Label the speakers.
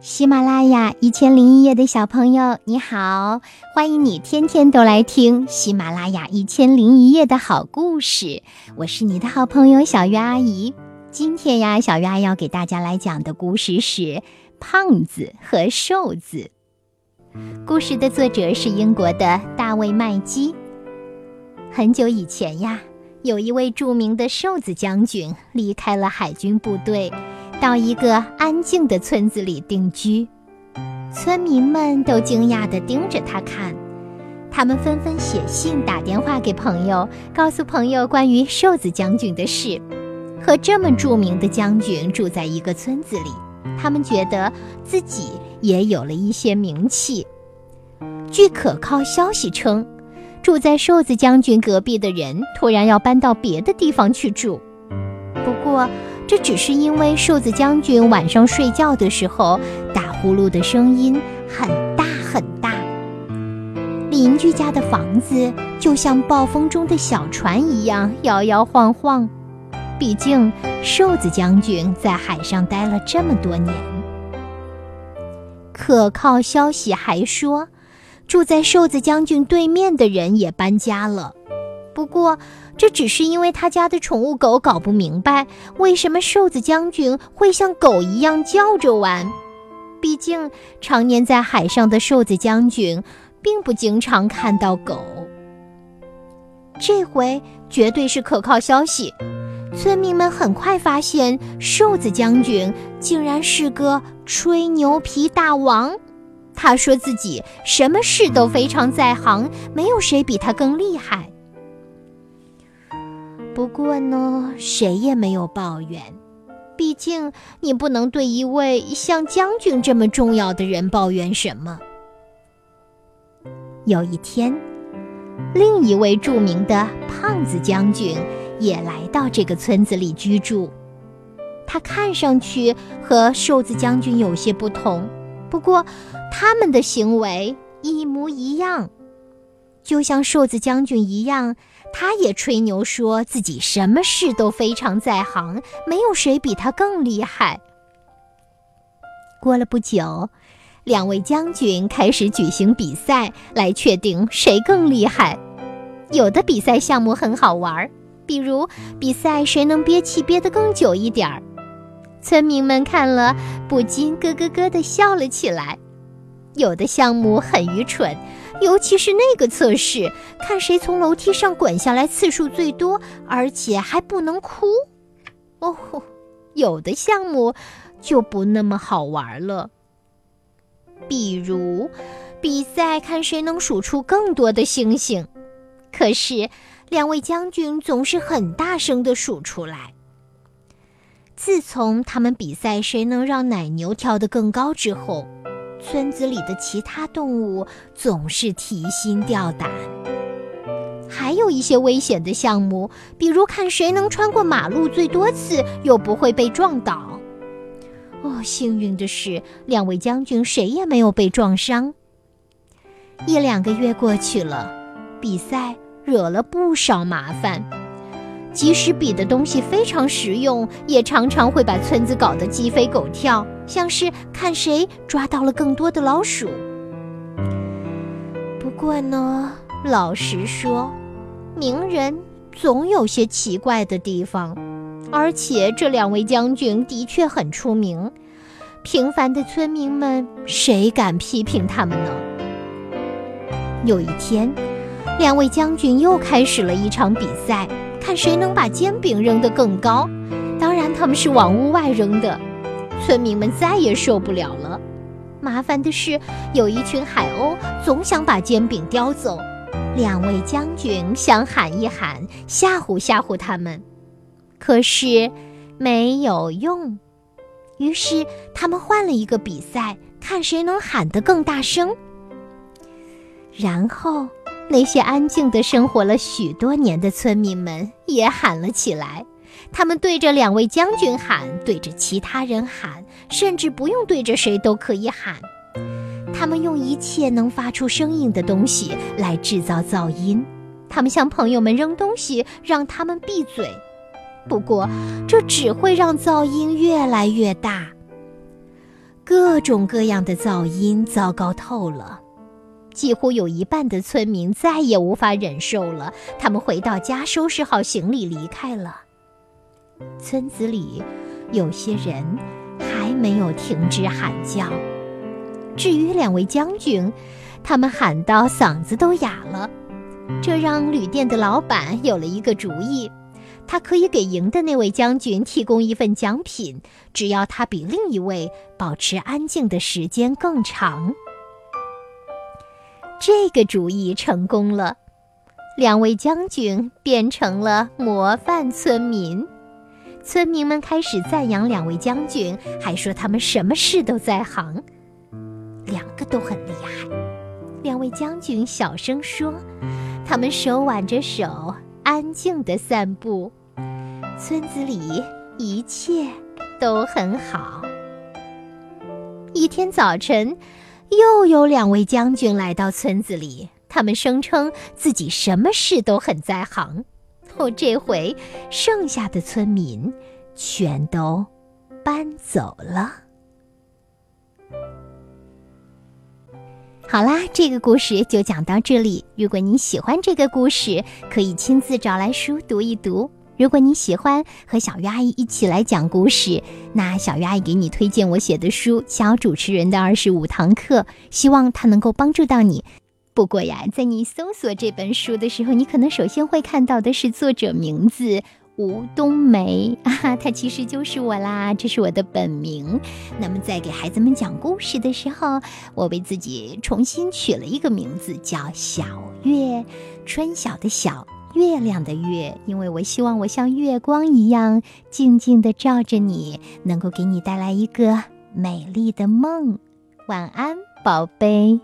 Speaker 1: 喜马拉雅一千零一夜的小朋友，你好，欢迎你天天都来听喜马拉雅一千零一夜的好故事。我是你的好朋友小鱼阿姨。今天呀，小鱼阿姨要给大家来讲的故事是《胖子和瘦子》。故事的作者是英国的大卫麦基。很久以前呀，有一位著名的瘦子将军离开了海军部队。到一个安静的村子里定居，村民们都惊讶地盯着他看，他们纷纷写信、打电话给朋友，告诉朋友关于瘦子将军的事。和这么著名的将军住在一个村子里，他们觉得自己也有了一些名气。据可靠消息称，住在瘦子将军隔壁的人突然要搬到别的地方去住，不过。这只是因为瘦子将军晚上睡觉的时候打呼噜的声音很大很大，邻居家的房子就像暴风中的小船一样摇摇晃晃。毕竟瘦子将军在海上待了这么多年。可靠消息还说，住在瘦子将军对面的人也搬家了。不过，这只是因为他家的宠物狗搞不明白为什么瘦子将军会像狗一样叫着玩。毕竟，常年在海上的瘦子将军并不经常看到狗。这回绝对是可靠消息。村民们很快发现，瘦子将军竟然是个吹牛皮大王。他说自己什么事都非常在行，没有谁比他更厉害。不过呢，谁也没有抱怨，毕竟你不能对一位像将军这么重要的人抱怨什么。有一天，另一位著名的胖子将军也来到这个村子里居住。他看上去和瘦子将军有些不同，不过他们的行为一模一样，就像瘦子将军一样。他也吹牛说自己什么事都非常在行，没有谁比他更厉害。过了不久，两位将军开始举行比赛，来确定谁更厉害。有的比赛项目很好玩，比如比赛谁能憋气憋得更久一点儿。村民们看了不禁咯咯咯地笑了起来。有的项目很愚蠢。尤其是那个测试，看谁从楼梯上滚下来次数最多，而且还不能哭。哦，有的项目就不那么好玩了。比如，比赛看谁能数出更多的星星。可是，两位将军总是很大声地数出来。自从他们比赛谁能让奶牛跳得更高之后。村子里的其他动物总是提心吊胆，还有一些危险的项目，比如看谁能穿过马路最多次又不会被撞倒。哦，幸运的是，两位将军谁也没有被撞伤。一两个月过去了，比赛惹了不少麻烦。即使比的东西非常实用，也常常会把村子搞得鸡飞狗跳，像是看谁抓到了更多的老鼠。不过呢，老实说，名人总有些奇怪的地方，而且这两位将军的确很出名，平凡的村民们谁敢批评他们呢？有一天，两位将军又开始了一场比赛。看谁能把煎饼扔得更高，当然他们是往屋外扔的。村民们再也受不了了。麻烦的是，有一群海鸥总想把煎饼叼走。两位将军想喊一喊，吓唬吓唬他们，可是没有用。于是他们换了一个比赛，看谁能喊得更大声。然后。那些安静的生活了许多年的村民们也喊了起来，他们对着两位将军喊，对着其他人喊，甚至不用对着谁都可以喊。他们用一切能发出声音的东西来制造噪音。他们向朋友们扔东西，让他们闭嘴。不过，这只会让噪音越来越大。各种各样的噪音，糟糕透了。几乎有一半的村民再也无法忍受了，他们回到家，收拾好行李离开了。村子里有些人还没有停止喊叫。至于两位将军，他们喊到嗓子都哑了，这让旅店的老板有了一个主意：他可以给赢的那位将军提供一份奖品，只要他比另一位保持安静的时间更长。这个主意成功了，两位将军变成了模范村民。村民们开始赞扬两位将军，还说他们什么事都在行，两个都很厉害。两位将军小声说：“他们手挽着手，安静地散步。村子里一切都很好。”一天早晨。又有两位将军来到村子里，他们声称自己什么事都很在行。哦，这回剩下的村民全都搬走了。好啦，这个故事就讲到这里。如果你喜欢这个故事，可以亲自找来书读一读。如果你喜欢和小鱼阿姨一起来讲故事，那小鱼阿姨给你推荐我写的书《小主持人的二十五堂课》，希望它能够帮助到你。不过呀，在你搜索这本书的时候，你可能首先会看到的是作者名字吴冬梅啊，她其实就是我啦，这是我的本名。那么在给孩子们讲故事的时候，我为自己重新取了一个名字，叫小月，春晓的晓。月亮的月，因为我希望我像月光一样静静的照着你，能够给你带来一个美丽的梦。晚安，宝贝。